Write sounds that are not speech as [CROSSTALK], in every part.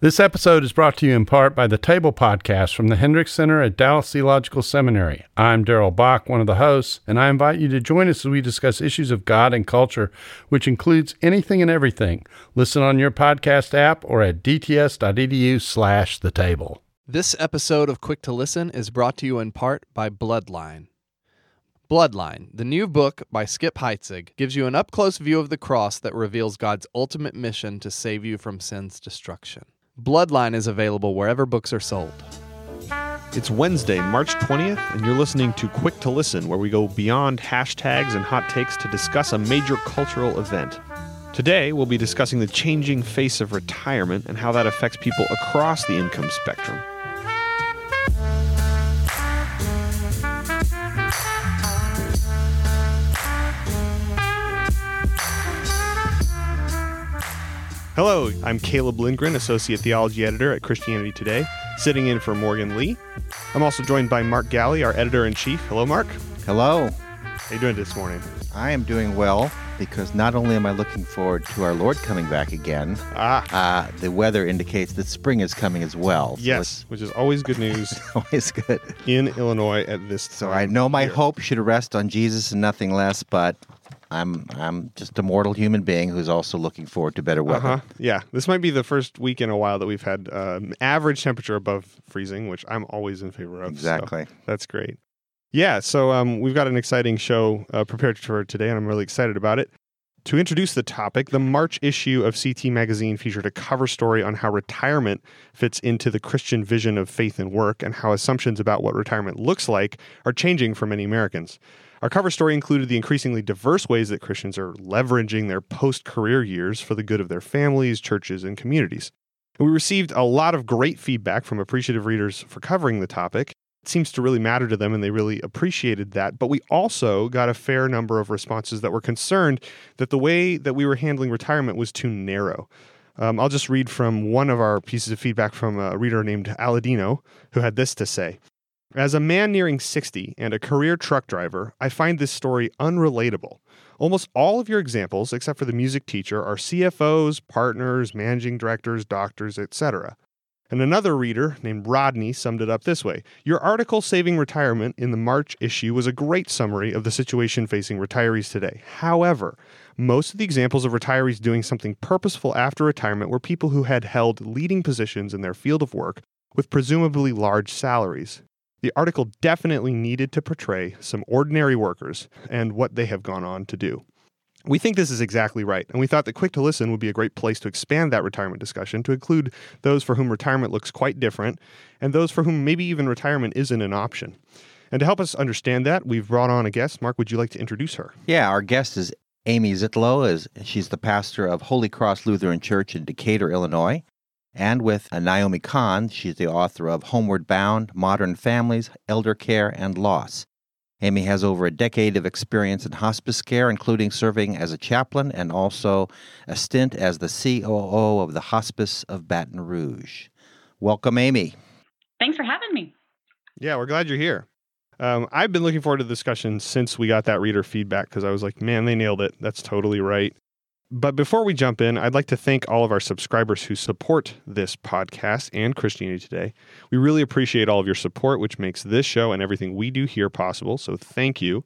This episode is brought to you in part by the Table Podcast from the Hendricks Center at Dallas Theological Seminary. I'm Darrell Bock, one of the hosts, and I invite you to join us as we discuss issues of God and culture, which includes anything and everything. Listen on your podcast app or at dts.edu slash the table. This episode of Quick to Listen is brought to you in part by Bloodline. Bloodline, the new book by Skip Heitzig, gives you an up close view of the cross that reveals God's ultimate mission to save you from sin's destruction. Bloodline is available wherever books are sold. It's Wednesday, March 20th, and you're listening to Quick to Listen, where we go beyond hashtags and hot takes to discuss a major cultural event. Today, we'll be discussing the changing face of retirement and how that affects people across the income spectrum. Hello, I'm Caleb Lindgren, Associate Theology Editor at Christianity Today, sitting in for Morgan Lee. I'm also joined by Mark Galli, our Editor in Chief. Hello, Mark. Hello. How you doing this morning? I am doing well because not only am I looking forward to our Lord coming back again, Ah, uh, the weather indicates that spring is coming as well. So yes, which is always good news [LAUGHS] always good. in Illinois at this So time. I know my year. hope should rest on Jesus and nothing less, but I'm I'm just a mortal human being who's also looking forward to better weather. Uh-huh. Yeah, this might be the first week in a while that we've had um, average temperature above freezing, which I'm always in favor of. so Exactly. that's great. Yeah, so um, we've got an exciting show uh, prepared for today, and I'm really excited about it. To introduce the topic, the March issue of CT Magazine featured a cover story on how retirement fits into the Christian vision of faith and work, and how assumptions about what retirement looks like are changing for many Americans. Our cover story included the increasingly diverse ways that Christians are leveraging their post career years for the good of their families, churches, and communities. We received a lot of great feedback from appreciative readers for covering the topic. It seems to really matter to them, and they really appreciated that. But we also got a fair number of responses that were concerned that the way that we were handling retirement was too narrow. Um, I'll just read from one of our pieces of feedback from a reader named Aladino, who had this to say. As a man nearing 60 and a career truck driver, I find this story unrelatable. Almost all of your examples, except for the music teacher, are CFOs, partners, managing directors, doctors, etc. And another reader named Rodney summed it up this way Your article, Saving Retirement, in the March issue was a great summary of the situation facing retirees today. However, most of the examples of retirees doing something purposeful after retirement were people who had held leading positions in their field of work with presumably large salaries. The article definitely needed to portray some ordinary workers and what they have gone on to do. We think this is exactly right, and we thought that Quick to Listen would be a great place to expand that retirement discussion to include those for whom retirement looks quite different and those for whom maybe even retirement isn't an option. And to help us understand that, we've brought on a guest. Mark, would you like to introduce her? Yeah, our guest is Amy Ziettlow. Is she's the pastor of Holy Cross Lutheran Church in Decatur, Illinois, and with Naomi Cahn, she's the author of Homeward Bound: Modern Families, Elder Care, and Loss. Amy has over a decade of experience in hospice care, including serving as a chaplain and also a stint as the COO of the Hospice of Baton Rouge. Welcome, Amy. Thanks for having me. Yeah, we're glad you're here. Um, I've been looking forward to the discussion since we got that reader feedback because I was like, man, they nailed it. That's totally right. But before we jump in, I'd like to thank all of our subscribers who support this podcast and Christianity Today. We really appreciate all of your support, which makes this show and everything we do here possible. So thank you.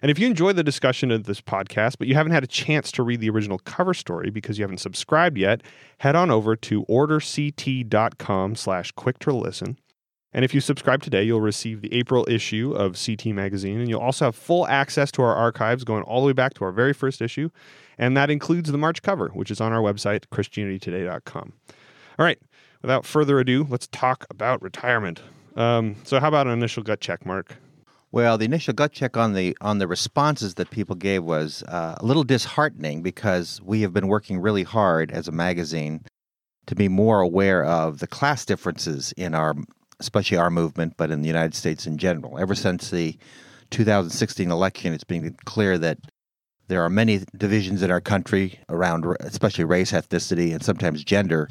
And if you enjoy the discussion of this podcast, but you haven't had a chance to read the original cover story because you haven't subscribed yet, head on over to orderct.com slash quick to listen. And if you subscribe today, you'll receive the April issue of CT Magazine, and you'll also have full access to our archives going all the way back to our very first issue. And that includes the March cover, which is on our website, ChristianityToday.com. All right, without further ado, let's talk about retirement. Um, so, how about an initial gut check, Mark? Well, the initial gut check on the on the responses that people gave was uh, a little disheartening because we have been working really hard as a magazine to be more aware of the class differences in our, especially our movement, but in the United States in general. Ever since the 2016 election, it's been clear that there are many divisions in our country around, especially race, ethnicity, and sometimes gender.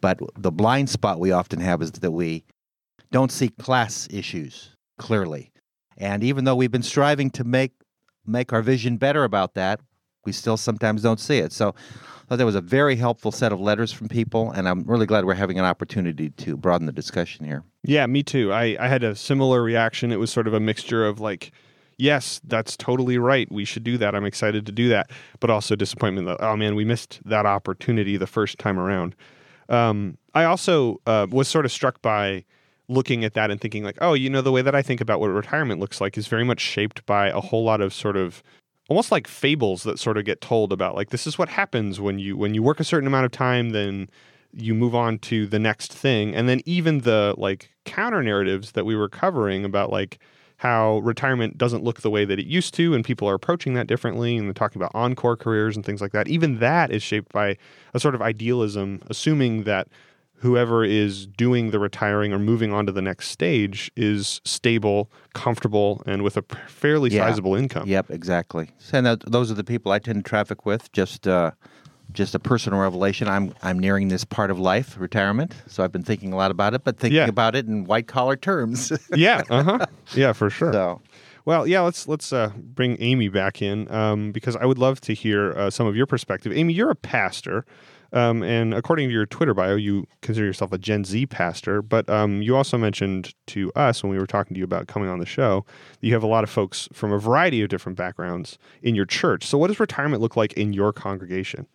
But the blind spot we often have is that we don't see class issues clearly. And even though we've been striving to make make our vision better about that, we still sometimes don't see it. So I thought that was a very helpful set of letters from people, and I'm really glad we're having an opportunity to broaden the discussion here. Yeah, me too. I, I had a similar reaction. It was sort of a mixture of like, yes, that's totally right. We should do that. I'm excited to do that. But also disappointment that, oh man, we missed that opportunity the first time around. Um, I also uh, was sort of struck by looking at that and thinking, like, oh, you know, the way that I think about what retirement looks like is very much shaped by a whole lot of sort of almost like fables that sort of get told about like this is what happens when you when you work a certain amount of time then you move on to the next thing and then even the like counter narratives that we were covering about like how retirement doesn't look the way that it used to and people are approaching that differently and they're talking about encore careers and things like that even that is shaped by a sort of idealism assuming that whoever is doing the retiring or moving on to the next stage is stable, comfortable, and with a fairly Yeah. sizable income. Yep, exactly. And those are the people I tend to traffic with. Just, uh, just a personal revelation. I'm, I'm nearing this part of life, retirement. So I've been thinking a lot about it, but thinking Yeah. about it in white collar terms. [LAUGHS] yeah, uh huh. Yeah, for sure. so Well, yeah, let's let's uh, bring Amy back in um, because I would love to hear uh, some of your perspective. Amy, you're a pastor, um, and according to your Twitter bio, you consider yourself a Gen Z pastor. But um, you also mentioned to us when we were talking to you about coming on the show that you have a lot of folks from a variety of different backgrounds in your church. So, what does retirement look like in your congregation?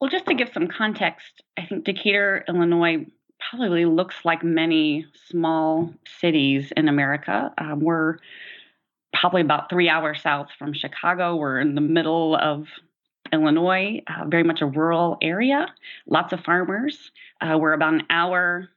Well, just to give some context, I think Decatur, Illinois probably looks like many small cities in America. Um, we're probably about three hours south from Chicago. We're in the middle of Illinois, uh, very much a rural area, lots of farmers. Uh, we're about an hour.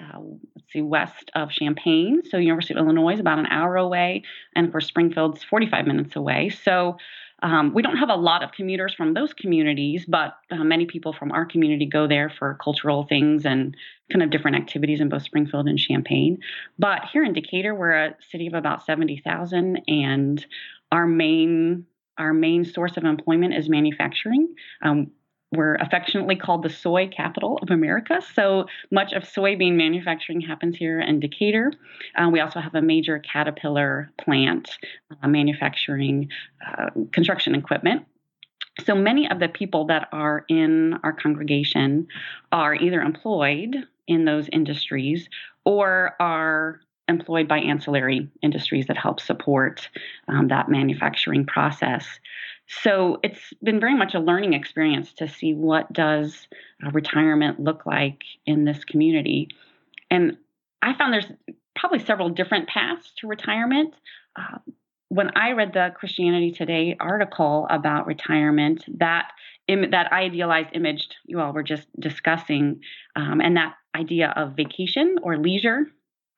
Uh, let's see, west of Champaign. So, University of Illinois is about an hour away, and of course, Springfield's 45 minutes away. So, um, we don't have a lot of commuters from those communities, but uh, many people from our community go there for cultural things and kind of different activities in both Springfield and Champaign. But here in Decatur, we're a city of about 70,000, and our main our main source of employment is manufacturing. Um, we're affectionately called the soy capital of America. So much of soybean manufacturing happens here in Decatur. Uh, we also have a major Caterpillar plant uh, manufacturing uh, construction equipment. So many of the people that are in our congregation are either employed in those industries or are employed by ancillary industries that help support um, that manufacturing process. So it's been very much a learning experience to see what does retirement look like in this community. And I found there's probably several different paths to retirement. Uh, when I read the Christianity Today article about retirement, that Im- that idealized image you all were just discussing, um, and that idea of vacation or leisure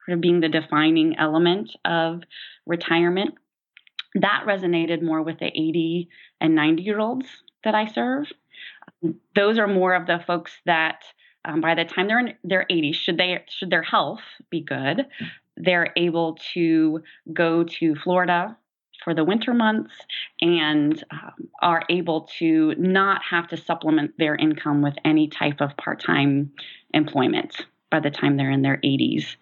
sort of being the defining element of retirement, that resonated more with the 80 and 90 year olds that I serve. Those are more of the folks that um, by the time they're in their 80s, should they should their health be good, they're able to go to Florida for the winter months and um, are able to not have to supplement their income with any type of part-time employment by the time they're in their 80s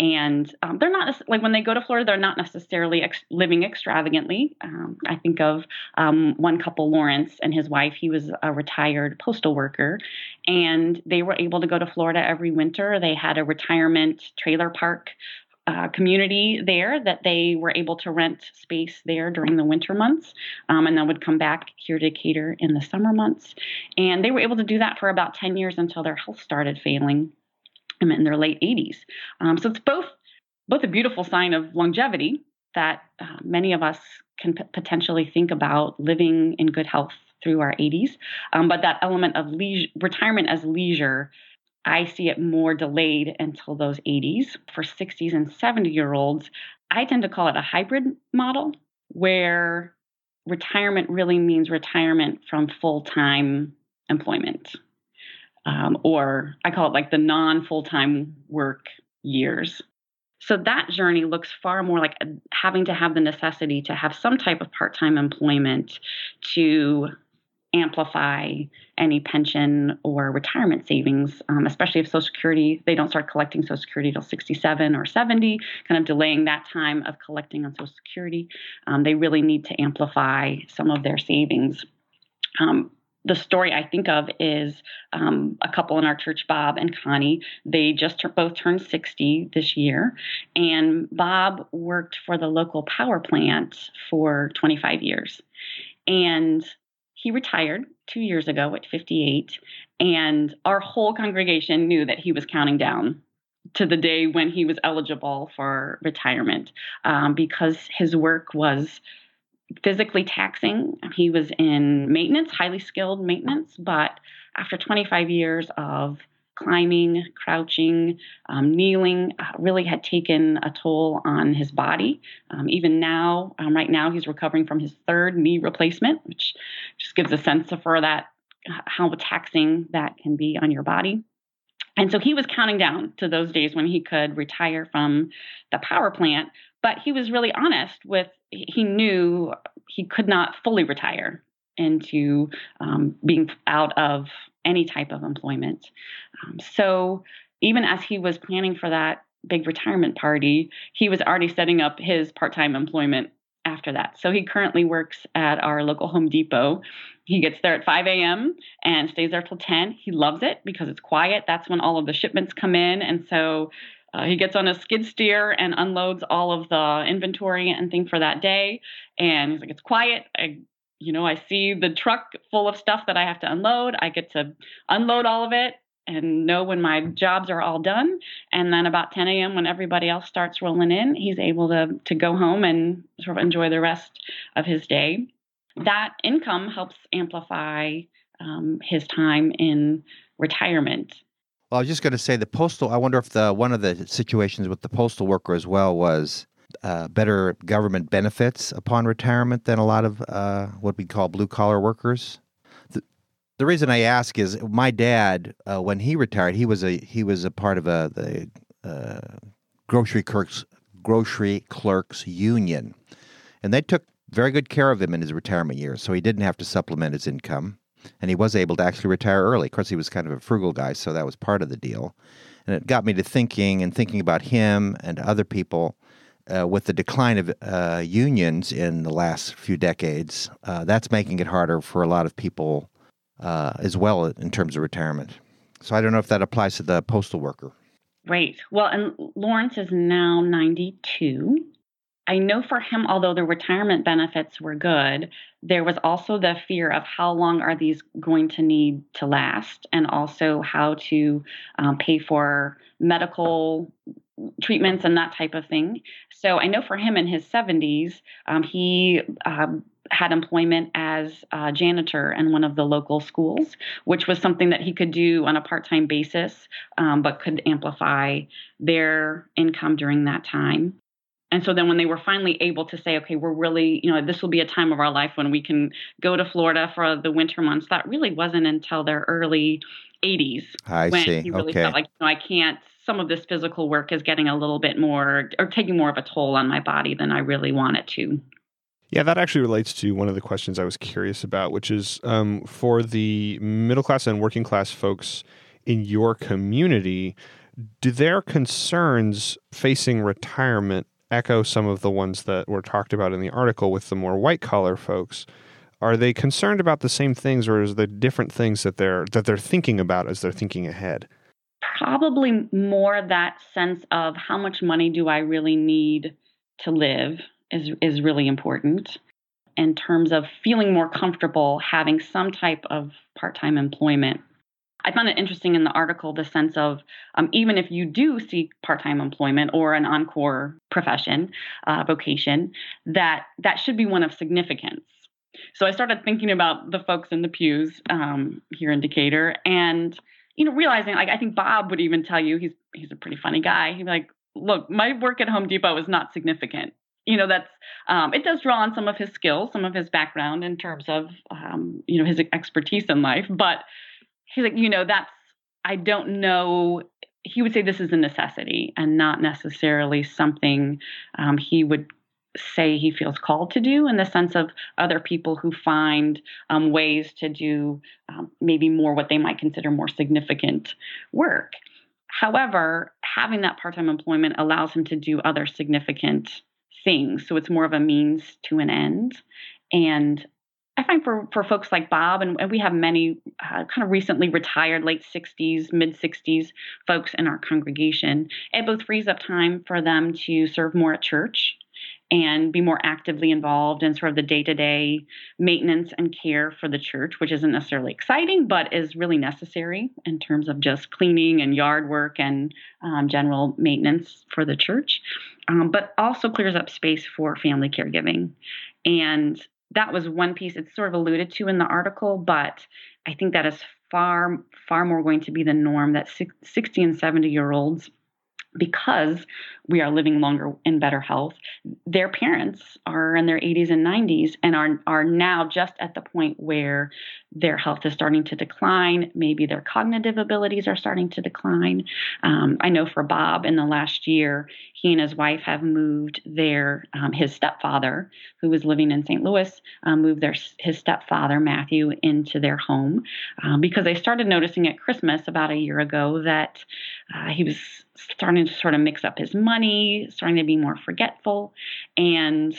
and um, they're not like when they go to Florida, they're not necessarily ex- living extravagantly. Um, I think of um, one couple, Lawrence and his wife. He was a retired postal worker, and they were able to go to Florida every winter. They had a retirement trailer park. Uh, community there that they were able to rent space there during the winter months um, and then would come back here to Decatur in the summer months. And they were able to do that for about 10 years until their health started failing in their late 80s. Um, so it's both both a beautiful sign of longevity that uh, many of us can p- potentially think about living in good health through our 80s, um, but that element of leisure, retirement as leisure. I see it more delayed until those 80s. For 60s and 70 year olds, I tend to call it a hybrid model where retirement really means retirement from full time employment um, or I call it like the non full time work years. So that journey looks far more like having to have the necessity to have some type of part time employment to amplify any pension or retirement savings, um, especially if Social Security, they don't start collecting Social Security till 67 or 70, kind of delaying that time of collecting on Social Security. Um, they really need to amplify some of their savings Um, the story I think of is um, a couple in our church, Bob and Connie. They just both turned 60 this year. And Bob worked for the local power plant for 25 years. And he retired two years ago at 58. And our whole congregation knew that he was counting down to the day when he was eligible for retirement um, because his work was physically taxing. He was in maintenance, highly skilled maintenance, but after 25 years of climbing, crouching, um, kneeling, uh, really had taken a toll on his body. Um, even now, um, right now, he's recovering from his third knee replacement, which just gives a sense of for that how taxing that can be on your body. And so he was counting down to those days when he could retire from the power plant, but he was really honest with he knew he could not fully retire into um, being out of any type of employment. Um, so even as he was planning for that big retirement party, he was already setting up his part time employment after that. So he currently works at our local Home Depot. He gets there at 5 a.m. and stays there till 10. He loves it because it's quiet. That's when all of the shipments come in. And so uh, he gets on a skid steer and unloads all of the inventory and thing for that day. And he's like, it's quiet. I, you know, I see the truck full of stuff that I have to unload. I get to unload all of it and know when my jobs are all done. And then about 10 a.m., when everybody else starts rolling in, he's able to to go home and sort of enjoy the rest of his day. That income helps amplify um, his time in retirement. Well, I was just going to say the postal. I wonder if the one of the situations with the postal worker as well was uh, better government benefits upon retirement than a lot of uh, what we call blue collar workers. The, the, reason I ask is my dad, uh, when he retired, he was a he was a part of a the uh, grocery clerks grocery clerks union, and they took very good care of him in his retirement years, so he didn't have to supplement his income and he was able to actually retire early. Of course, he was kind of a frugal guy, so that was part of the deal. And it got me to thinking and thinking about him and other people. Uh, with the decline of uh, unions in the last few decades, uh, that's making it harder for a lot of people uh, as well in terms of retirement. So I don't know if that applies to the postal worker. Right. Well, and Lawrence is now 92. I know for him, although the retirement benefits were good, there was also the fear of how long are these going to need to last, and also how to um, pay for medical treatments and that type of thing. So I know for him in his 70s, um, he um, had employment as a janitor in one of the local schools, which was something that he could do on a part time basis, um, but could amplify their income during that time and so then when they were finally able to say okay we're really you know this will be a time of our life when we can go to florida for the winter months that really wasn't until their early 80s I when see. he really okay. felt like you know, i can't some of this physical work is getting a little bit more or taking more of a toll on my body than i really want it to yeah, that actually relates to one of the questions I was curious about, which is um, for the middle class and working class folks in your community, do their concerns facing retirement echo some of the ones that were talked about in the article with the more white collar folks. Are they concerned about the same things, or is there different things that they're that they're thinking about as they're thinking ahead? Probably more that sense of how much money do I really need to live is is really important in terms of feeling more comfortable having some type of part-time employment I found it interesting in the article the sense of um, even if you do seek part-time employment or an encore profession, uh, vocation, that that should be one of significance. So I started thinking about the folks in the pews um, here in Decatur, and you know, realizing like I think Bob would even tell you he's he's a pretty funny guy. He'd be like, "Look, my work at Home Depot is not significant." You know, that's um, it does draw on some of his skills, some of his background in terms of um, you know his expertise in life, but he's like, you know, that's, I don't know. He would say this is a necessity and not necessarily something um, he would say he feels called to do in the sense of other people who find um, ways to do um, maybe more what they might consider more significant work. However, having that part time employment allows him to do other significant things. So it's more of a means to an end. And I find for, for folks like Bob, and, and we have many uh, kind of recently retired, late 60s, mid 60s folks in our congregation, it both frees up time for them to serve more at church and be more actively involved in sort of the day to day maintenance and care for the church, which isn't necessarily exciting, but is really necessary in terms of just cleaning and yard work and um, general maintenance for the church, um, but also clears up space for family caregiving. And that was one piece it's sort of alluded to in the article, but I think that is far, far more going to be the norm that 60 and 70 year olds because we are living longer in better health. Their parents are in their 80s and 90s and are, are now just at the point where their health is starting to decline. Maybe their cognitive abilities are starting to decline. Um, I know for Bob, in the last year, he and his wife have moved their um, his stepfather, who was living in St. Louis, um, moved their his stepfather Matthew into their home um, because they started noticing at Christmas about a year ago that uh, he was starting to sort of mix up his money, starting to be more forgetful, and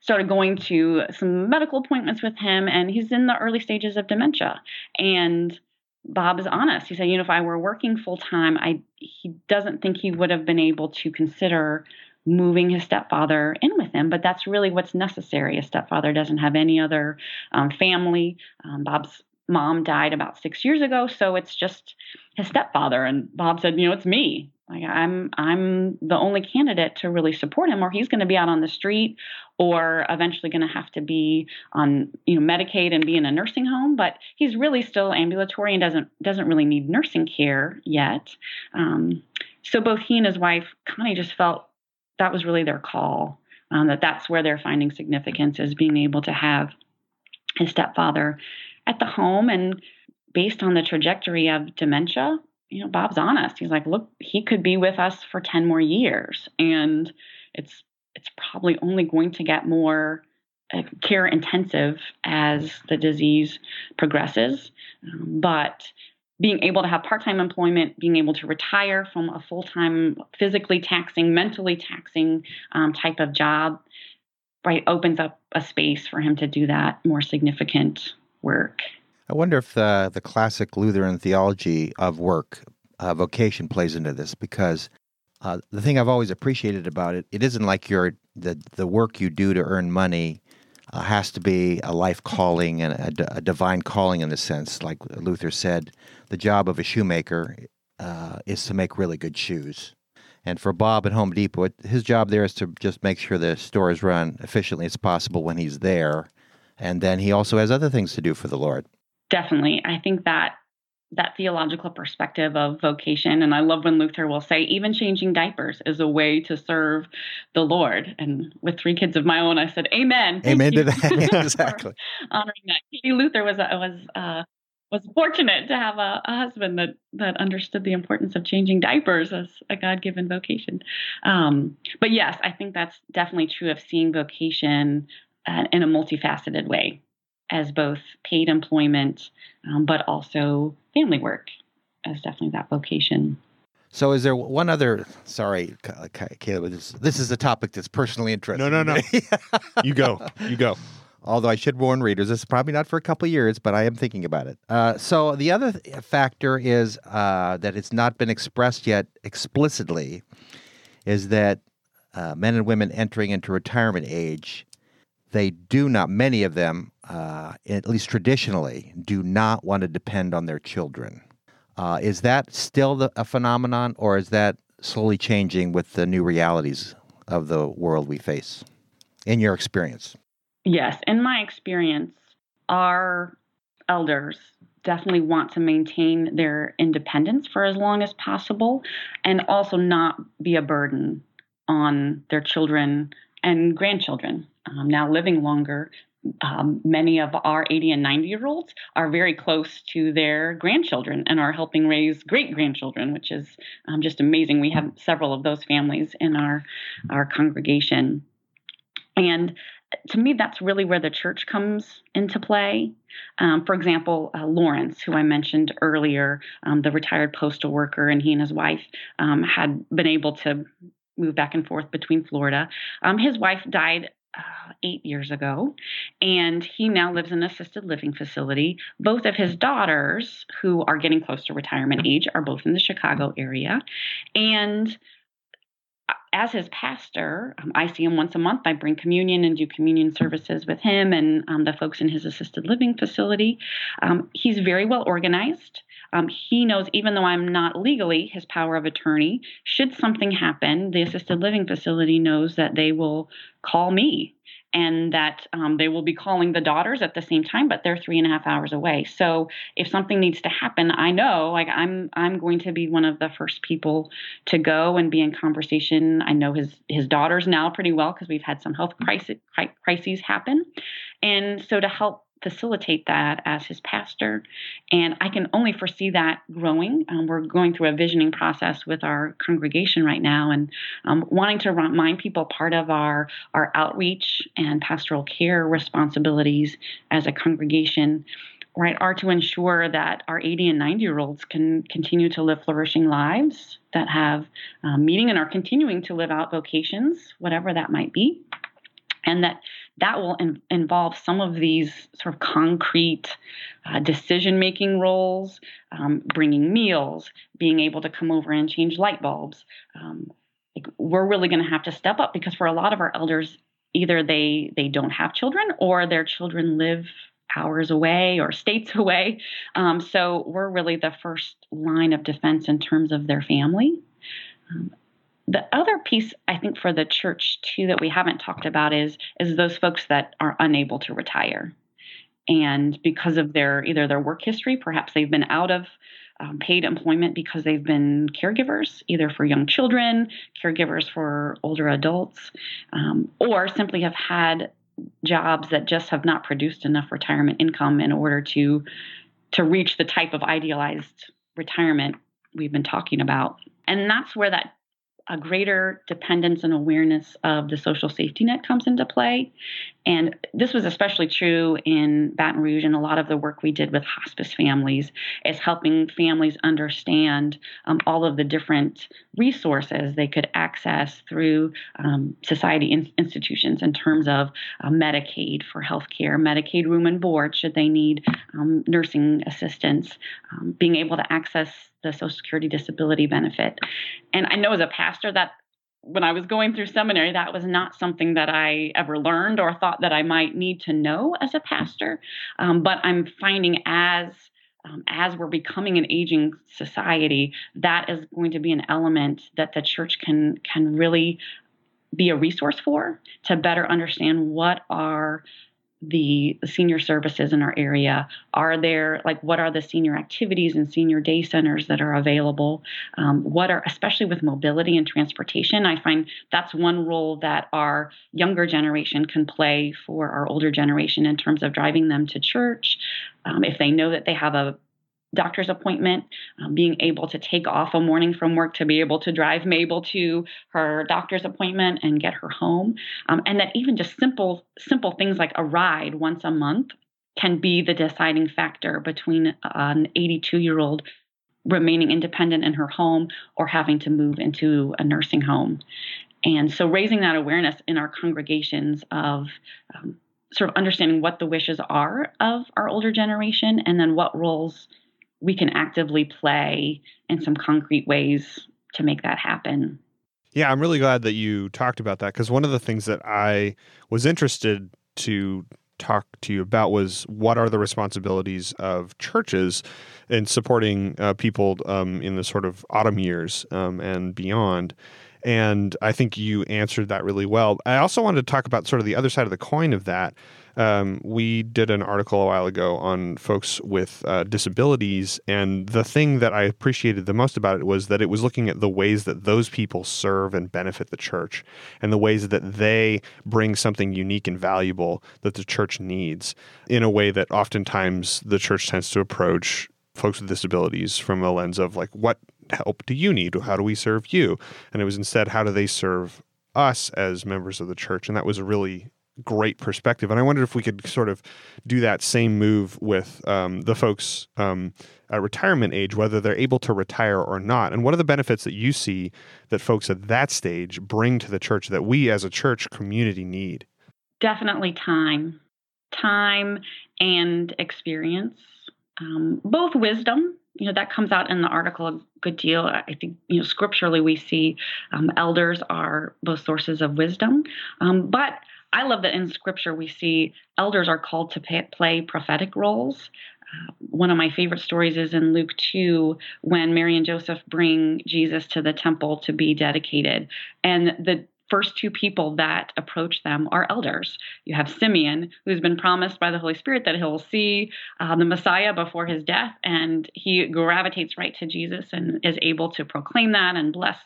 started going to some medical appointments with him. And he's in the early stages of dementia. And Bob is honest. He said, you know, if I were working full time, I he doesn't think he would have been able to consider moving his stepfather in with him, but that's really what's necessary. His stepfather doesn't have any other um, family. Um, Bob's mom died about six years ago, so it's just his stepfather. And Bob said, you know, it's me. Like I'm I'm the only candidate to really support him, or he's going to be out on the street, or eventually going to have to be on you know Medicaid and be in a nursing home. But he's really still ambulatory and doesn't doesn't really need nursing care yet. Um, so both he and his wife Connie just felt that was really their call. Um, that that's where they're finding significance is being able to have his stepfather at the home and based on the trajectory of dementia you know, Bob's honest. He's like, look, he could be with us for 10 more years. And it's it's probably only going to get more uh, care intensive as the disease progresses. Um, but being able to have part-time employment, being able to retire from a full-time, physically taxing, mentally taxing um, type of job, right, opens up a space for him to do that more significant work. I wonder if the the classic Lutheran theology of work uh, vocation plays into this because uh, the thing I've always appreciated about it, it isn't like your the the work you do to earn money uh, has to be a life calling and a, a, divine calling in the sense, like Luther said, the job of a shoemaker uh, is to make really good shoes. And for Bob at Home Depot, his job there is to just make sure the store is run efficiently as possible when he's there. And then he also has other things to do for the Lord. Definitely. I think that that theological perspective of vocation. And I love when Luther will say, even changing diapers is a way to serve the Lord. And with three kids of my own, I said, Amen. Amen to that. [LAUGHS] [LAUGHS] exactly. Honoring that. Katie Luther was, was, uh, was fortunate to have a, a, husband that, that understood the importance of changing diapers as a God given vocation. Um, but yes, I think that's definitely true of seeing vocation uh, in a multifaceted way as both paid employment, um, but also family work as definitely that vocation. So, is there one other? Sorry, Caleb. This, this is a topic that's personally interesting. No, no, no. [LAUGHS] you go. You go. Although I should warn readers, this is probably not for a couple years, but I am thinking about it. Uh, so the other th- factor is uh, that it's not been expressed yet explicitly, is that uh, men and women entering into retirement age they do not, many of them, uh, at least traditionally, do not want to depend on their children. Uh, is that still the, a phenomenon, or is that slowly changing with the new realities of the world we face, in your experience? Yes, in my experience, our elders definitely want to maintain their independence for as long as possible and also not be a burden on their children and grandchildren um, now living longer. Um, many of our 80 and 90 year olds are very close to their grandchildren and are helping raise great grandchildren, which is um, just amazing. We have several of those families in our, our congregation. And to me, that's really where the church comes into play. Um, for example, uh, Lawrence, who I mentioned earlier, um, the retired postal worker, and he and his wife um, had been able to move back and forth between Florida. Um, his wife died uh, eight years ago, and he now lives in an assisted living facility. Both of his daughters, who are getting close to retirement age, are both in the Chicago area. And uh, as his pastor, um, I see him once a month. I bring communion and do communion services with him and um, the folks in his assisted living facility. Um, he's very well organized. Um, he knows, even though I'm not legally his power of attorney, should something happen, the assisted living facility knows that they will call me and that um, they will be calling the daughters at the same time, but they're three and a half hours away. So if something needs to happen, I know like I'm I'm going to be one of the first people to go and be in conversation. I know his his daughters now pretty well because we've had some health crisis, crises happen, and so to help facilitate that as his pastor. And I can only foresee that growing. Um, we're going through a visioning process with our congregation right now and um, wanting to remind people part of our, our outreach and pastoral care responsibilities as a congregation. Right, are to ensure that our 80 and 90 year olds can continue to live flourishing lives that have um, meaning and are continuing to live out vocations, whatever that might be and that that will in, involve some of these sort of concrete uh, decision making roles um, bringing meals being able to come over and change light bulbs. Um, like we're really going to have to step up because for a lot of our elders either they they don't have children or their children live hours away or states [LAUGHS] away. Um, so we're really the first line of defense in terms of their family. Um, the other piece I think for the church too that we haven't talked about is is those folks that are unable to retire. And because of their either their work history, perhaps they've been out of um, paid employment because they've been caregivers, either for young children, caregivers for older adults, um, or simply have had jobs that just have not produced enough retirement income in order to to reach the type of idealized retirement we've been talking about. And that's where that a greater dependence and awareness of the social safety net comes into play. And this was especially true in Baton Rouge, and a lot of the work we did with hospice families is helping families understand um, all of the different resources they could access through um, society in- institutions in terms of uh, Medicaid for healthcare, Medicaid room and board should they need um, nursing assistance, um, being able to access the Social Security disability benefit. And I know as a pastor that when I was going through seminary, that was not something that I ever learned or thought that I might need to know as a pastor. Um, but I'm finding as um, as we're becoming an aging society, that is going to be an element that the church can can really be a resource for to better understand what are the senior services in our area? Are there, like, what are the senior activities and senior day centers that are available? Um, what are, especially with mobility and transportation, I find that's one role that our younger generation can play for our older generation in terms of driving them to church. Um, if they know that they have a doctor's appointment, um, being able to take off a morning from work to be able to drive Mabel to her doctor's appointment and get her home, um, and that even just simple simple things like a ride once a month can be the deciding factor between an 82 year old remaining independent in her home or having to move into a nursing home. And so raising that awareness in our congregations of um, sort of understanding what the wishes are of our older generation and then what roles we can actively play in some concrete ways to make that happen. Yeah, I'm really glad that you talked about that because one of the things that I was interested to talk to you about was what are the responsibilities of churches in supporting uh, people um, in the sort of autumn years um, and beyond. And I think you answered that really well. I also wanted to talk about sort of the other side of the coin of that, um, we did an article a while ago on folks with uh, disabilities, and the thing that I appreciated the most about it was that it was looking at the ways that those people serve and benefit the church, and the ways that they bring something unique and valuable that the church needs in a way that oftentimes the church tends to approach folks with disabilities from a lens of like, what help do you need? How do we serve you? And it was instead, how do they serve us as members of the church? And that was a really great perspective. And I wondered if we could sort of do that same move with um, the folks um, at retirement age, whether they're able to retire or not. And what are the benefits that you see that folks at that stage bring to the church that we as a church community need? definitely time, time and experience, um, both wisdom. You know that comes out in the article a good deal. I think you know scripturally we see um, elders are both sources of wisdom, um, but I love that in scripture we see elders are called to pay, play prophetic roles. Uh, one of my favorite stories is in Luke 2 when Mary and Joseph bring Jesus to the temple to be dedicated. And the first two people that approach them are elders. You have Simeon, who's been promised by the Holy Spirit that he'll see uh, the Messiah before his death, and he gravitates right to Jesus and is able to proclaim that and bless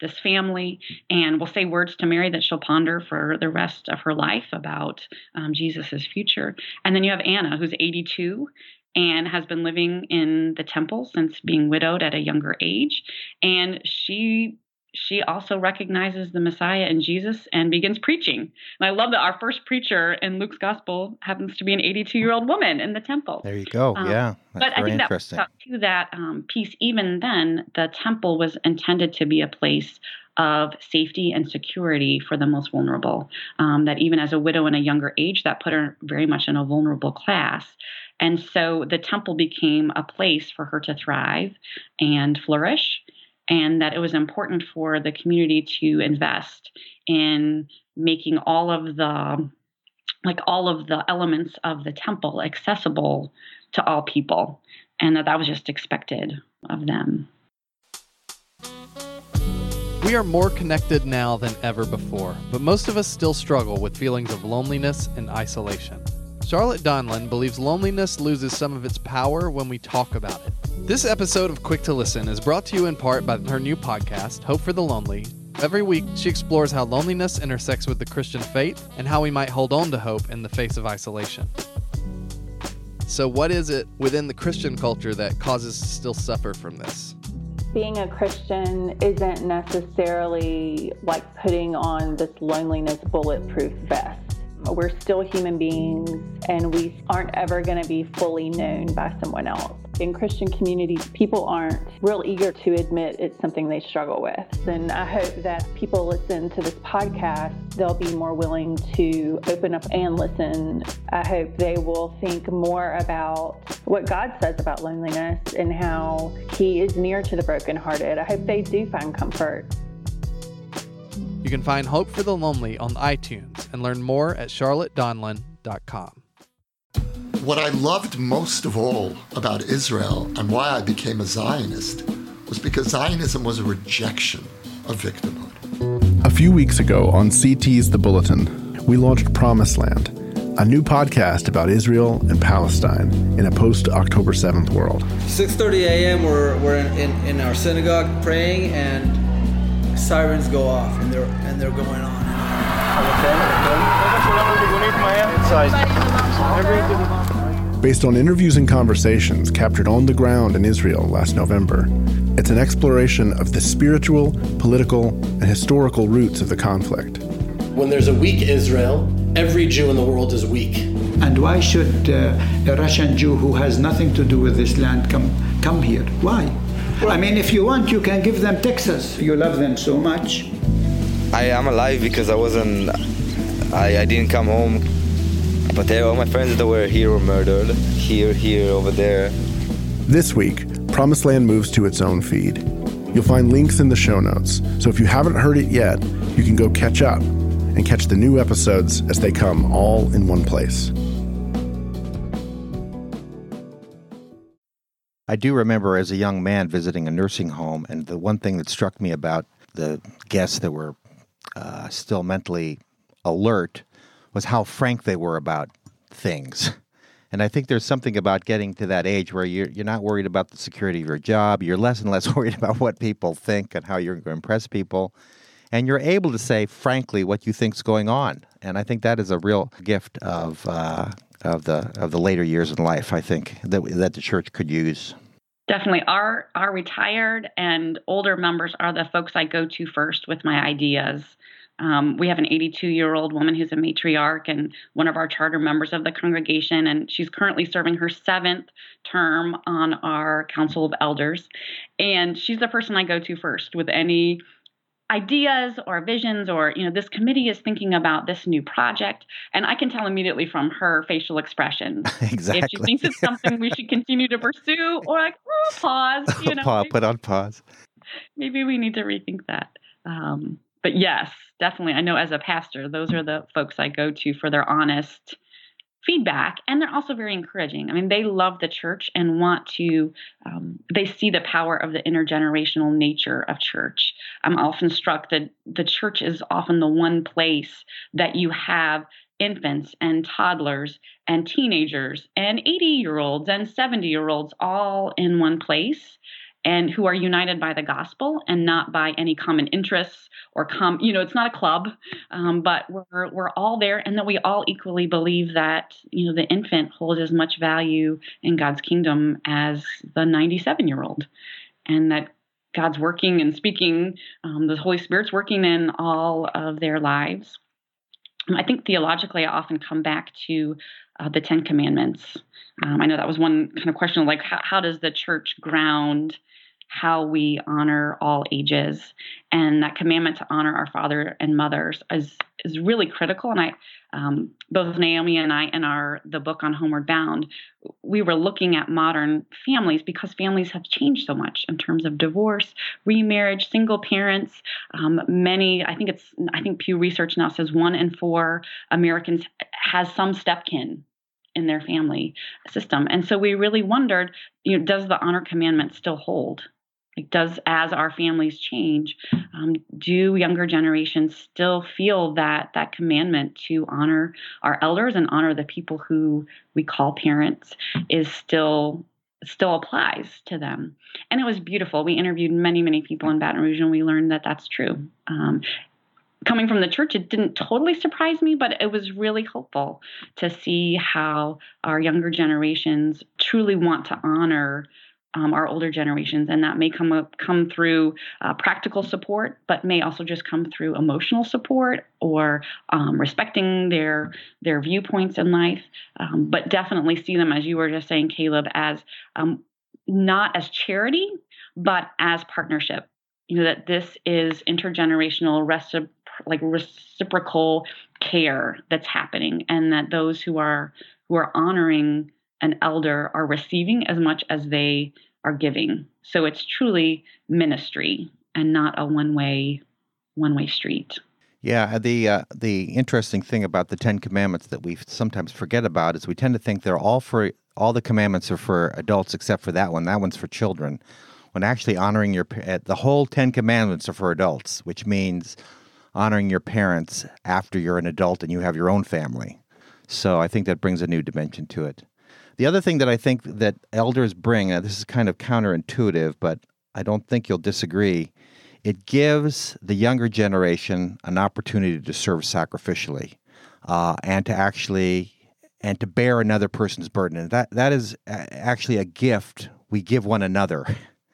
this family, and will say words to Mary that she'll ponder for the rest of her life about um, Jesus' future. And then you have Anna, who's 82, and has been living in the temple since being widowed at a younger age. And she she also recognizes the Messiah and Jesus and begins preaching. And I love that our first preacher in Luke's gospel happens to be an 82 year old woman in the temple. There you go. Um, yeah. but I think that to that um, piece, even then, the temple was intended to be a place of safety and security for the most vulnerable. Um, that even as a widow in a younger age, that put her very much in a vulnerable class. And so the temple became a place for her to thrive and flourish and that it was important for the community to invest in making all of the like all of the elements of the temple accessible to all people and that that was just expected of them. We are more connected now than ever before but most of us still struggle with feelings of loneliness and isolation charlotte donlon believes loneliness loses some of its power when we talk about it this episode of Quick to Listen is brought to you in part by her new podcast, Hope for the Lonely. Every week, she explores how loneliness intersects with the Christian faith and how we might hold on to hope in the face of isolation. So, what is it within the Christian culture that causes to still suffer from this? Being a Christian isn't necessarily like putting on this loneliness bulletproof vest. We're still human beings and we aren't ever going to be fully known by someone else in Christian communities, people aren't real eager to admit it's something they struggle with. And I hope that people listen to this podcast, they'll be more willing to open up and listen. I hope they will think more about what God says about loneliness and how He is near to the brokenhearted. I hope they do find comfort. You can find Hope for the Lonely on iTunes and learn more at charlottedonlon.com. What I loved most of all about Israel and why I became a Zionist was because Zionism was a rejection of victimhood. A few weeks ago on CT's The Bulletin, we launched Promised Land, a new podcast about Israel and Palestine in a post-October 7th world. 6.30 a.m. We're, we're in, in, in our synagogue praying and sirens go off and they're, and they're going on. Based on interviews and conversations captured on the ground in Israel last November, it's an exploration of the spiritual, political, and historical roots of the conflict. When there's a weak Israel, every Jew in the world is weak. And why should uh, a Russian Jew who has nothing to do with this land come come here? Why? I mean, if you want, you can give them Texas. You love them so much. I am alive because I wasn't. I, I didn't come home but they, all my friends that were here were murdered. Here, here, over there. This week, Promised Land moves to its own feed. You'll find links in the show notes, so if you haven't heard it yet, you can go catch up and catch the new episodes as they come all in one place. I do remember as a young man visiting a nursing home, and the one thing that struck me about the guests that were uh, still mentally alert was how frank they were about things. And I think there's something about getting to that age where you're, you're not worried about the security of your job. You're less and less [LAUGHS] worried about what people think and how you're going to impress people. And you're able to say, frankly, what you think's going on. And I think that is a real gift of, uh, of, the, of the later years in life, I think, that, that the church could use. Definitely. Our, our retired and older members are the folks I go to first with my ideas. Um, we have an 82 year old woman who's a matriarch and one of our charter members of the congregation, and she's currently serving her seventh term on our Council of Elders. And she's the person I go to first with any ideas or visions or you know this committee is thinking about this new project and i can tell immediately from her facial expression. Exactly. [LAUGHS] if she thinks it's something we should continue to pursue or like oh, pause [LAUGHS] you know pause, put on pause. maybe we need to rethink that. Um, but yes definitely i know as a pastor those are the folks i go to for their honest feedback and they're also very encouraging. I mean they love the church and want to um, they see the power of the intergenerational nature of church. I'm often struck that the church is often the one place that you have infants and toddlers and teenagers and 80 year olds and 70 year olds all in one place and who are united by the gospel and not by any common interests or come you know it's not a club um, but we're we're all there and that we all equally believe that you know the infant holds as much value in god's kingdom as the 97 year old and that god's working and speaking um, the holy spirit's working in all of their lives. I think theologically i often come back to uh, the ten commandments. Um, i know that was one kind of question like how, how does the church ground how we honor all ages and that commandment to honor our father and mothers is is really critical and i um, both naomi and i in our the book on homeward bound we were looking at modern families because families have changed so much in terms of divorce remarriage single parents um, many i think it's i think pew research now says one in four americans has some stepkin in their family system. And so we really wondered, you know, does the honor commandment still hold? Does as our families change, um, do younger generations still feel that that commandment to honor our elders and honor the people who we call parents is still still applies to them? And it was beautiful. We interviewed many, many people in Baton Rouge, and we learned that that's true. Um, coming from the church, it didn't totally surprise me, but it was really hopeful to see how our younger generations truly want to honor um, our older generations, and that may come up, come through uh, practical support, but may also just come through emotional support or um, respecting their their viewpoints in life. Um, but definitely see them, as you were just saying, Caleb, as um, not as charity, but as partnership. You know that this is intergenerational, like reciprocal care that's happening, and that those who are who are honoring an elder are receiving as much as they are giving. So it's truly ministry and not a one way one way street. Yeah, the uh, the interesting thing about the Ten Commandments that we sometimes forget about is we tend to think they're all for all the commandments are for adults except for that one. That one's for children. When actually honoring your uh, the whole Ten Commandments are for adults, which means honoring your parents after you're an adult and you have your own family. So I think that brings a new dimension to it. The other thing that I think that elders bring, uh, this is kind of counterintuitive, but I don't think you'll disagree. It gives the younger generation an opportunity to serve sacrificially uh, and to actually and to bear another person's burden. And that that is actually a gift we give one another,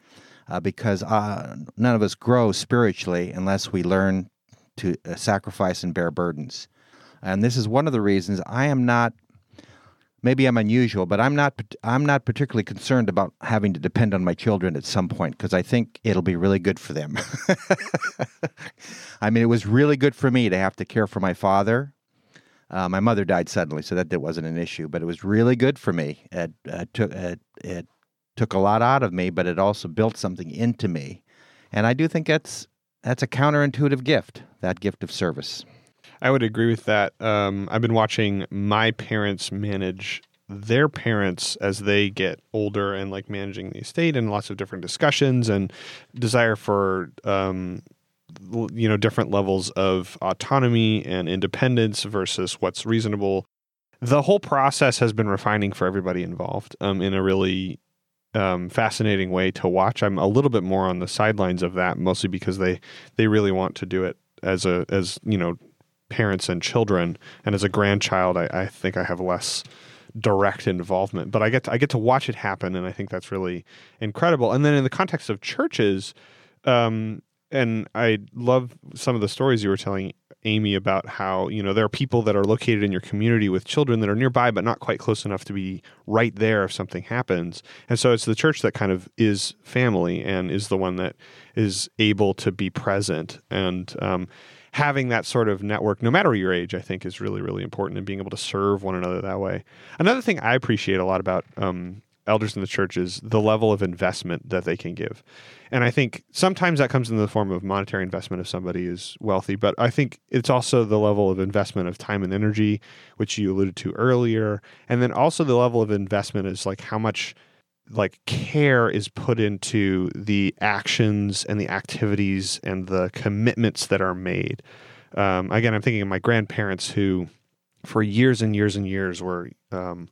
[LAUGHS] uh, because uh, none of us grow spiritually unless we learn to uh, sacrifice and bear burdens. And this is one of the reasons I am not maybe I'm unusual, but I'm not I'm not particularly concerned about having to depend on my children at some point because I think it'll be really good for them. [LAUGHS] I mean, it was really good for me to have to care for my father. Uh, my mother died suddenly, so that, that wasn't an issue, but it was really good for me. It, uh, took it, it took a lot out of me, but it also built something into me, and I do think that's that's a counterintuitive gift, that gift of service. I would agree with that. Um, I've been watching my parents manage their parents as they get older and like managing the estate and lots of different discussions and desire for um, you know different levels of autonomy and independence versus what's reasonable the whole process has been refining for everybody involved um, in a really um, fascinating way to watch i'm a little bit more on the sidelines of that mostly because they they really want to do it as a as you know parents and children. And as a grandchild, I, I think I have less direct involvement, but I get to, I get to watch it happen, and I think that's really incredible. And then in the context of churches, um, and I love some of the stories you were telling Amy about how you know there are people that are located in your community with children that are nearby but not quite close enough to be right there if something happens, and so it's the church that kind of is family and is the one that is able to be present and. Um, having that sort of network, no matter your age, I think is really, really important and being able to serve one another that way. Another thing I appreciate a lot about um, elders in the church is the level of investment that they can give. And I think sometimes that comes in the form of monetary investment if somebody is wealthy, but I think it's also the level of investment of time and energy, which you alluded to earlier. And then also the level of investment is like how much like care is put into the actions and the activities and the commitments that are made. Um, again, I'm thinking of my grandparents who, for years and years and years, were um,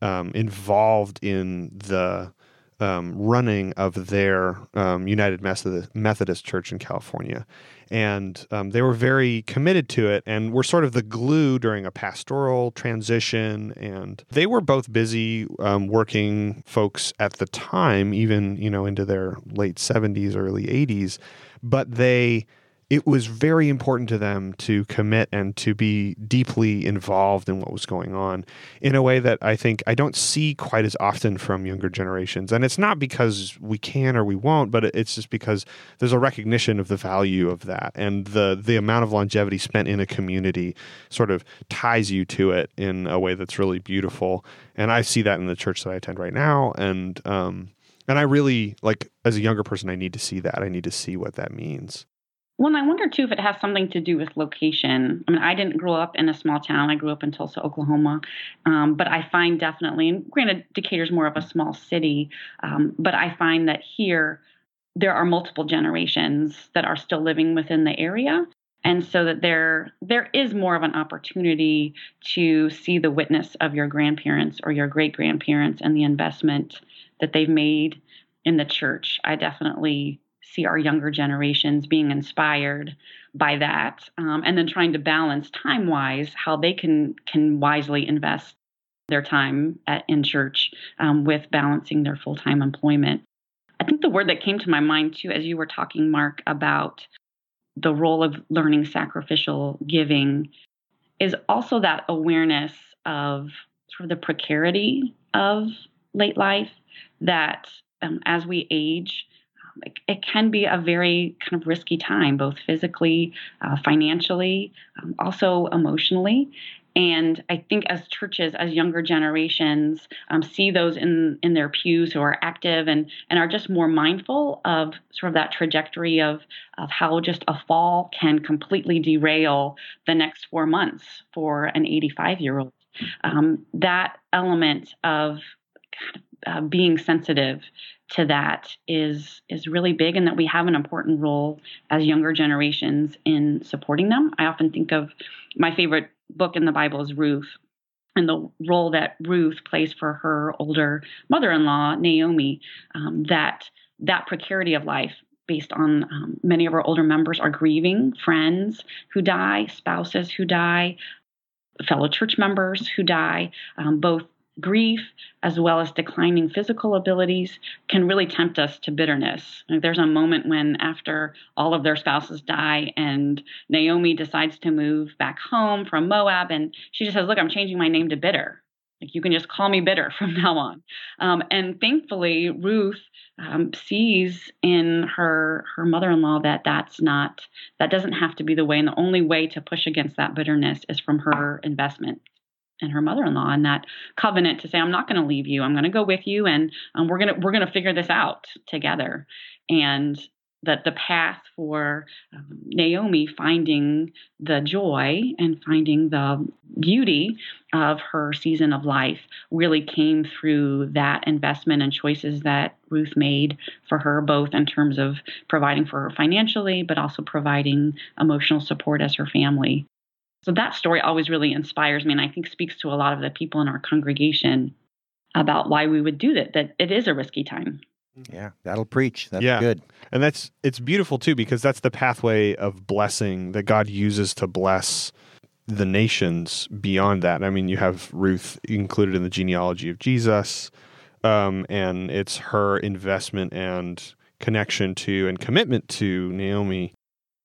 um, involved in the um, running of their um, United Methodist, Methodist Church in California. And um, they were very committed to it and were sort of the glue during a pastoral transition. And they were both busy um, working folks at the time, even, you know, into their late 70s, early 80s. But they it was very important to them to commit and to be deeply involved in what was going on in a way that I think I don't see quite as often from younger generations. And it's not because we can or we won't, but it's just because there's a recognition of the value of that and the the amount of longevity spent in a community sort of ties you to it in a way that's really beautiful. And I see that in the church that I attend right now and um and I really like as a younger person I need to see that. I need to see what that means. Well, I wonder too if it has something to do with location. I mean, I didn't grow up in a small town. I grew up in Tulsa, Oklahoma. Um, but I find definitely, and granted, Decatur's more of a small city, um, but I find that here there are multiple generations that are still living within the area. And so that there there is more of an opportunity to see the witness of your grandparents or your great grandparents and the investment that they've made in the church. I definitely see our younger generations being inspired by that um, and then trying to balance time wise how they can can wisely invest their time at, in church um, with balancing their full-time employment. I think the word that came to my mind too as you were talking mark about the role of learning sacrificial giving is also that awareness of sort of the precarity of late life that um, as we age it, it, can be a very kind of risky time, both physically, uh, financially, um, also emotionally. And I think as churches, as younger generations um, see those in, in their pews who are active and, and are just more mindful of sort of that trajectory of, of how just a fall can completely derail the next four months for an 85 year old. Um, that element of uh, being sensitive to that is is really big and that we have an important role as younger generations in supporting them. I often think of my favorite book in the Bible is Ruth and the role that Ruth plays for her older mother-in-law Naomi um, that that precarity of life based on um, many of our older members are grieving friends who die, spouses who die, fellow church members who die, um, both grief as well as declining physical abilities can really tempt us to bitterness. There's a moment when, after all of their spouses die, and Naomi decides to move back home from Moab, and she just says, Look, I'm changing my name to Bitter. Like you can just call me bitter [LAUGHS] from now on. Um, and thankfully, Ruth um, sees in her her mother-in-law that that's not that doesn't have to be the way. And the only way to push against that bitterness is from her investment and her mother-in-law and that covenant to say i'm not going to leave you. I'm going to go with you and um, we're going to we're going to figure this out together. And that the path for um, Naomi finding the joy and finding the beauty of her season of life really came through that investment and choices that Ruth made for her, both in terms of providing for her financially, but also providing emotional support as her family so that story always really inspires me and I think speaks to a lot of the people in our congregation about why we would do that, that it is a risky time. Yeah, that'll preach. That's yeah. good. And that's it's beautiful too because that's the pathway of blessing that God uses to bless the nations beyond that. I mean, you have Ruth included in the genealogy of Jesus, um, and it's her investment and connection to and commitment to Naomi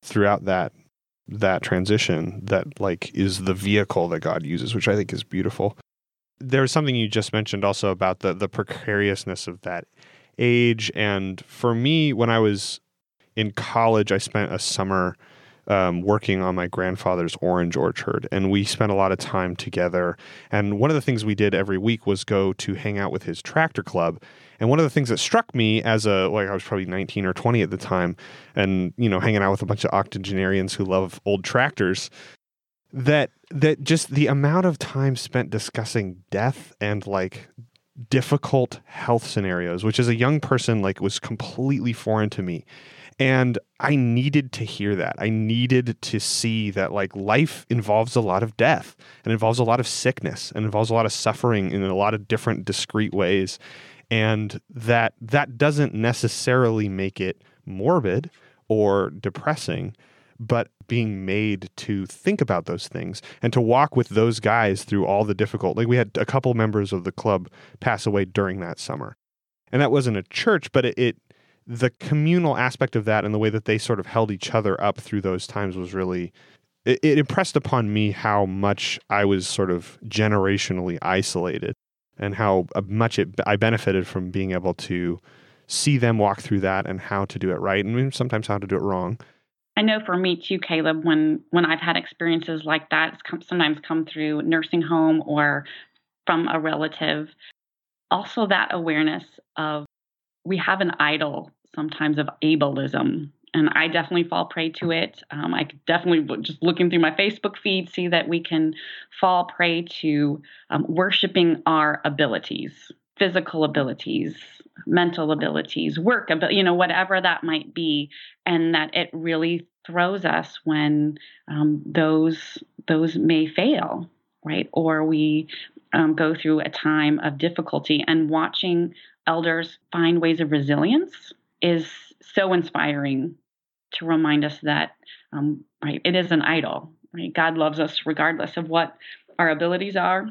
throughout that that transition that like is the vehicle that God uses, which I think is beautiful. There's something you just mentioned also about the the precariousness of that age, and for me, when I was in college, I spent a summer um, working on my grandfather's orange orchard, and we spent a lot of time together. And one of the things we did every week was go to hang out with his tractor club. And one of the things that struck me as a like I was probably 19 or 20 at the time, and you know hanging out with a bunch of octogenarians who love old tractors, that that just the amount of time spent discussing death and like difficult health scenarios, which as a young person like was completely foreign to me. And I needed to hear that. I needed to see that like life involves a lot of death and involves a lot of sickness and involves a lot of suffering in a lot of different discrete ways. And that that doesn't necessarily make it morbid or depressing, but being made to think about those things and to walk with those guys through all the difficult like we had a couple members of the club pass away during that summer. And that wasn't a church, but it, it the communal aspect of that and the way that they sort of held each other up through those times was really it, it, impressed upon me how much I was sort of generationally isolated and how uh, much it, I benefited from being able to see them walk through that and how to do it right and sometimes how to do it wrong. I know for me too, Caleb, when when I've had experiences like that, come, sometimes come through nursing home or from a relative. Also, that awareness of we have an idol sometimes of ableism and I definitely fall prey to it. Um, I definitely just looking through my Facebook feed see that we can fall prey to um, worshiping our abilities, physical abilities, mental abilities, work you know, whatever that might be, and that it really throws us when um, those those may fail, right? Or we um, go through a time of difficulty, and watching elders find ways of resilience is so inspiring to remind us that um, right it is an idol right god loves us regardless of what our abilities are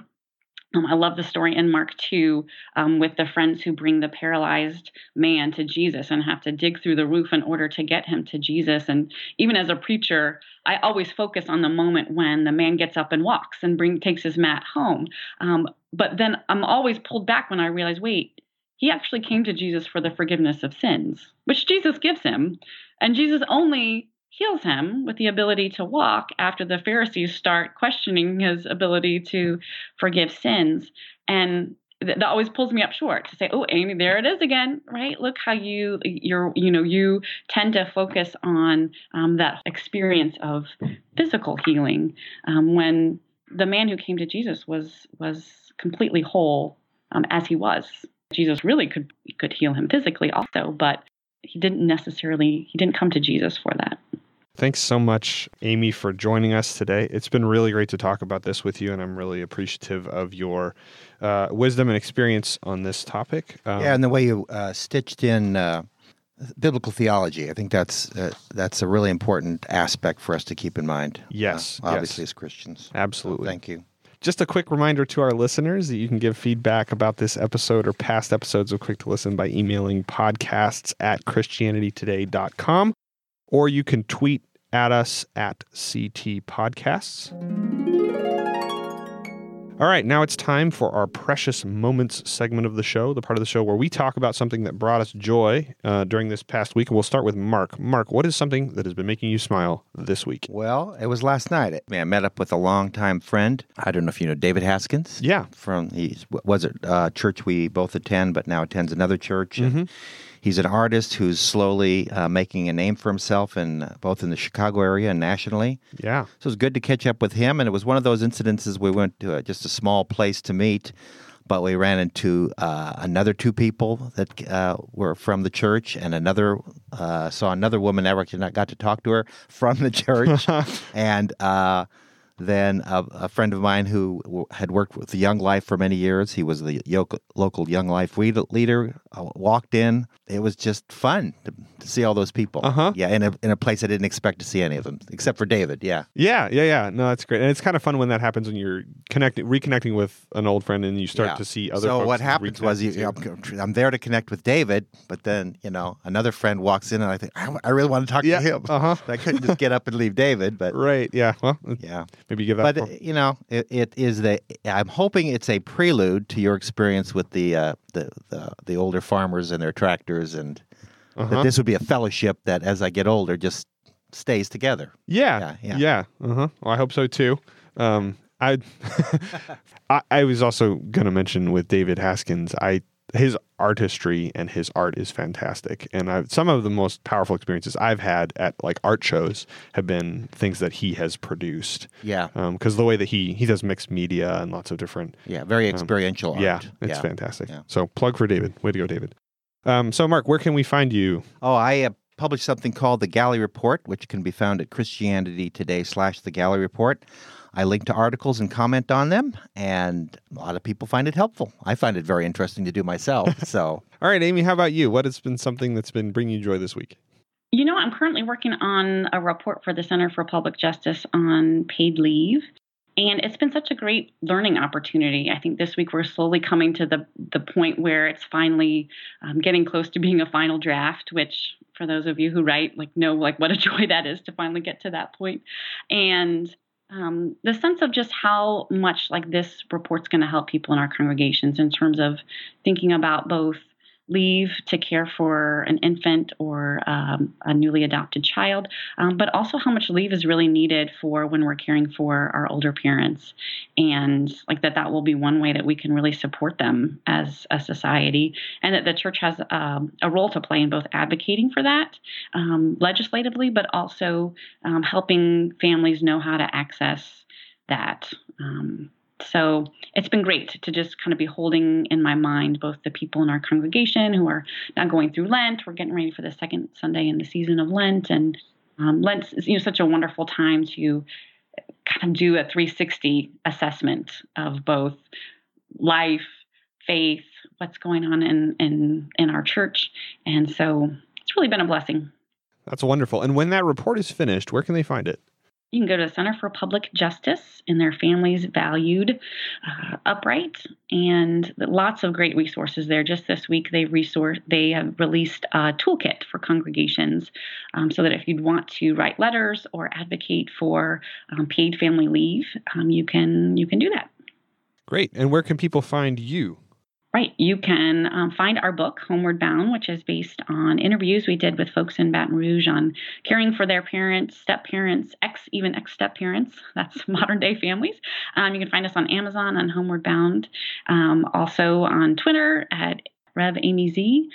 um, I love the story in Mark 2 um, with the friends who bring the paralyzed man to Jesus and have to dig through the roof in order to get him to Jesus. And even as a preacher, I always focus on the moment when the man gets up and walks and bring takes his mat home. Um, but then I'm always pulled back when I realize, wait, he actually came to Jesus for the forgiveness of sins, which Jesus gives him. And Jesus only heals him with the ability to walk after the Pharisees start questioning his ability to forgive sins. And that always pulls me up short to say, "Oh, Amy, there it is again." Right? Look how you you're you know you tend to focus on um, that experience of physical healing um, when the man who came to Jesus was was completely whole um, as he was. Jesus really could could heal him physically also, but he didn't necessarily he didn't come to Jesus for that. Thanks so much, Amy, for joining us today. It's been really great to talk about this with you, and I'm really appreciative of your uh, wisdom and experience on this topic. Um, yeah, and the way you uh, stitched in uh, biblical theology, I think that's uh, that's a really important aspect for us to keep in mind. Uh, yes, obviously yes. as Christians. Absolutely. So thank you. Just a quick reminder to our listeners that you can give feedback about this episode or past episodes of Quick to Listen by emailing podcasts at christianitytoday.com, or you can tweet at us at CT Podcasts. All right, now it's time for our precious moments segment of the show, the part of the show where we talk about something that brought us joy uh, during this past week. And we'll start with Mark. Mark, what is something that has been making you smile this week? Well, it was last night. I met up with a longtime friend. I don't know if you know David Haskins. Yeah, from he was it uh, church we both attend, but now attends another church. Mm-hmm. He's an artist who's slowly uh, making a name for himself in both in the Chicago area and nationally. Yeah. So it was good to catch up with him, and it was one of those incidences we went to a, just a small place to meet, but we ran into uh, another two people that uh, were from the church, and another uh, saw another woman. I got to talk to her from the church, [LAUGHS] and uh, then a, a friend of mine who w- had worked with Young Life for many years, he was the local Young Life weed- leader, uh, walked in. It was just fun to, to see all those people. Uh-huh. Yeah, in a, in a place I didn't expect to see any of them, except for David. Yeah. Yeah, yeah, yeah. No, that's great, and it's kind of fun when that happens when you're connecting, reconnecting with an old friend, and you start Yeah. to see other. So what happens was you, know, I'm there to connect with David, but then you know another friend walks in, and I think I, I really want to talk Yeah, to him. uh-huh. [LAUGHS] I couldn't just get up and leave David, but Right. Yeah. Well. Yeah. Maybe give that. but you know it, it is the i'm hoping it's a prelude to your experience with the uh, the, the the older farmers and their tractors and Uh-huh. that this would be a fellowship that as i get older just stays together Yeah, yeah. yeah. Uh-huh. Well, I hope so too. Um, I, [LAUGHS] I, I was also going to mention with David Haskins, I his artistry and his art is fantastic, and I, some of the most powerful experiences I've had at like art shows have been things that he has produced. Yeah. because the way that he he does mixed media and lots of different. Yeah, very um, experiential Yeah, art. it's Yeah. fantastic. Yeah. So plug for David. Way to go, David. Um, so Mark, where can we find you? oh i uh, published something called the Galli report which can be found at christianity today slash the Galli report i link to articles and comment on them and a lot of people find it helpful i find it very interesting to do myself [LAUGHS] so All right, Amy, how about you? What has been something that's been bringing you joy this week? You know, I'm currently working on a report for the Center for Public Justice on paid leave. And it's been such a great learning opportunity. I think this week we're slowly coming to the the point where it's finally um, getting close to being a final draft. Which, for those of you who write, like know like what a [LAUGHS] joy that is to finally get to that point. And um, the sense of just how much like this report's going to help people in our congregations in terms of thinking about both leave to care for an infant or um, a newly adopted child, um, but also how much leave is really needed for when we're caring for our older parents, and like that that will be one way that we can really support them as a society, and that the church has um, a role to play in both advocating for that um, legislatively, but also um, helping families know how to access that. So it's been great to just kind of be holding in my mind both the people in our congregation who are now going through Lent. We're getting ready for the second Sunday in the season of Lent, and um, Lent is you know such a wonderful time to kind of do a 360 assessment of both life, faith, what's going on in in in our church, and so it's really been a blessing. That's wonderful. And when that report is finished, where can they find it? You can go to the Center for Public Justice and their Families Valued uh, Upright, and lots of great resources there. Just this week, they resource they have released a toolkit for congregations, um, so that if you'd want to write letters or advocate for um, paid family leave, um, you can you can do that. Great. And where can people find you? Right. You can um, find our book, Homeward Bound, which is based on interviews we did with folks in Baton Rouge on caring for their parents, step parents, ex, even ex step parents. [LAUGHS] That's [LAUGHS] modern day families. Um, you can find us on Amazon on Homeward Bound, um, also on Twitter at Rev Amy Z.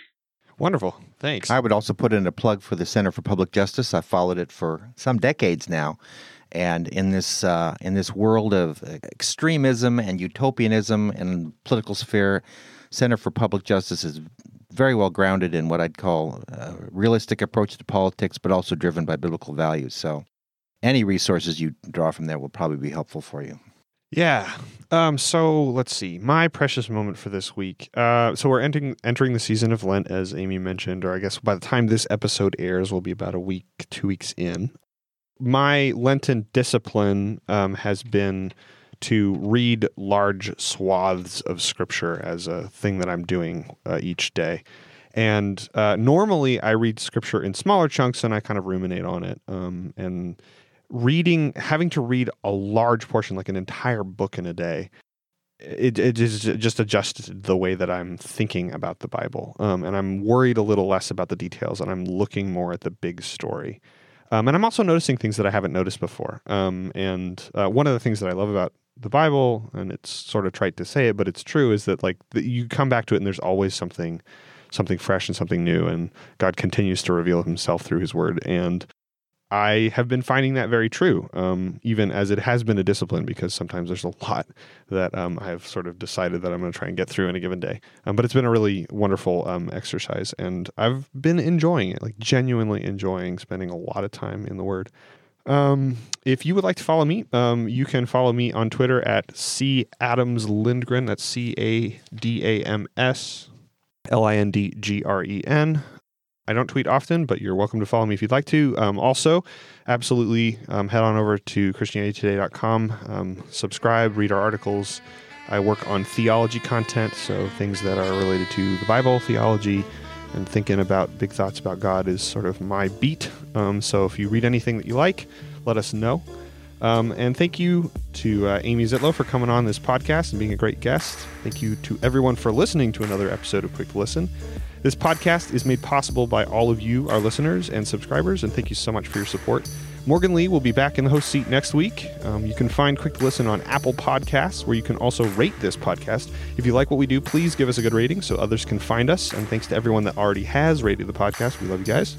Wonderful. Thanks. I would also put in a plug for the Center for Public Justice. I followed it for some decades now, and in this uh, in this world of extremism and utopianism and political sphere, Center for Public Justice is very well grounded in what I'd call a realistic approach to politics, but also driven by biblical values. So, any resources you draw from there will probably be helpful for you. Yeah. Um, so let's see. My precious moment for this week. Uh, so we're entering entering the season of Lent, as Amy mentioned, or I guess by the time this episode airs, we'll be about a week, two weeks in. My Lenten discipline um, has been to read large swaths of scripture as a thing that I'm doing uh, each day. And uh, normally I read scripture in smaller chunks and I kind of ruminate on it. Um, and reading, having to read a large portion, like an entire book in a day, it, it is just adjusted the way that I'm thinking about the Bible. Um, and I'm worried a little less about the details and I'm looking more at the big story. Um, and I'm also noticing things that I haven't noticed before. Um, and uh, one of the things that I love about the Bible, and it's sort of trite to say it, but it's true, is that like that you come back to it and there's always something, something fresh and something new, and God continues to reveal Himself through His Word. And I have been finding that very true, um, even as it has been a discipline, because sometimes there's a lot that um, I have sort of decided that I'm going to try and get through in a given day. Um, but it's been a really wonderful um, exercise, and I've been enjoying it, like genuinely enjoying spending a lot of time in the Word. Um, if you would like to follow me, um, you can follow me on Twitter at C Adams Lindgren. That's C A D A M S L I N D G R E N. I don't tweet often, but you're welcome to follow me if you'd like to. Um, also, absolutely um, head on over to ChristianityToday.com, um, subscribe, read our articles. I work on theology content, so things that are related to the Bible, theology, and thinking about big thoughts about God is sort of my beat. Um, so if you read anything that you like, let us know. Um, and thank you to uh, Amy Ziettlow for coming on this podcast and being a great guest. Thank you to everyone for listening to another episode of Quick Listen. This podcast is made possible by all of you, our listeners and subscribers, and thank you so much for your support. Morgan Lee will be back in the host seat next week. Um, you can find Quick to Listen on Apple Podcasts, where you can also rate this podcast. If you like what we do, please give us a good rating so others can find us. And thanks to everyone that already has rated the podcast. We love you guys.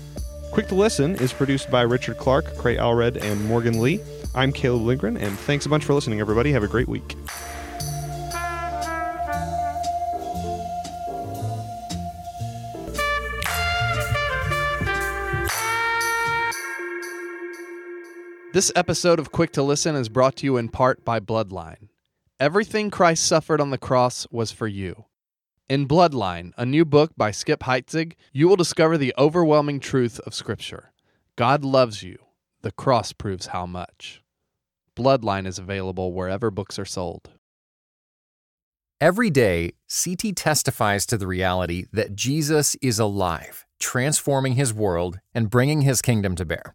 Quick to Listen is produced by Richard Clark, Cray Allred, and Morgan Lee. I'm Caleb Lindgren, and thanks a bunch for listening, everybody. Have a great week. This episode of Quick to Listen is brought to you in part by Bloodline. Everything Christ suffered on the cross was for you. In Bloodline, a new book by Skip Heitzig, you will discover the overwhelming truth of Scripture. God loves you. The cross proves how much. Bloodline is available wherever books are sold. Every day, CT testifies to the reality that Jesus is alive, transforming his world and bringing his kingdom to bear.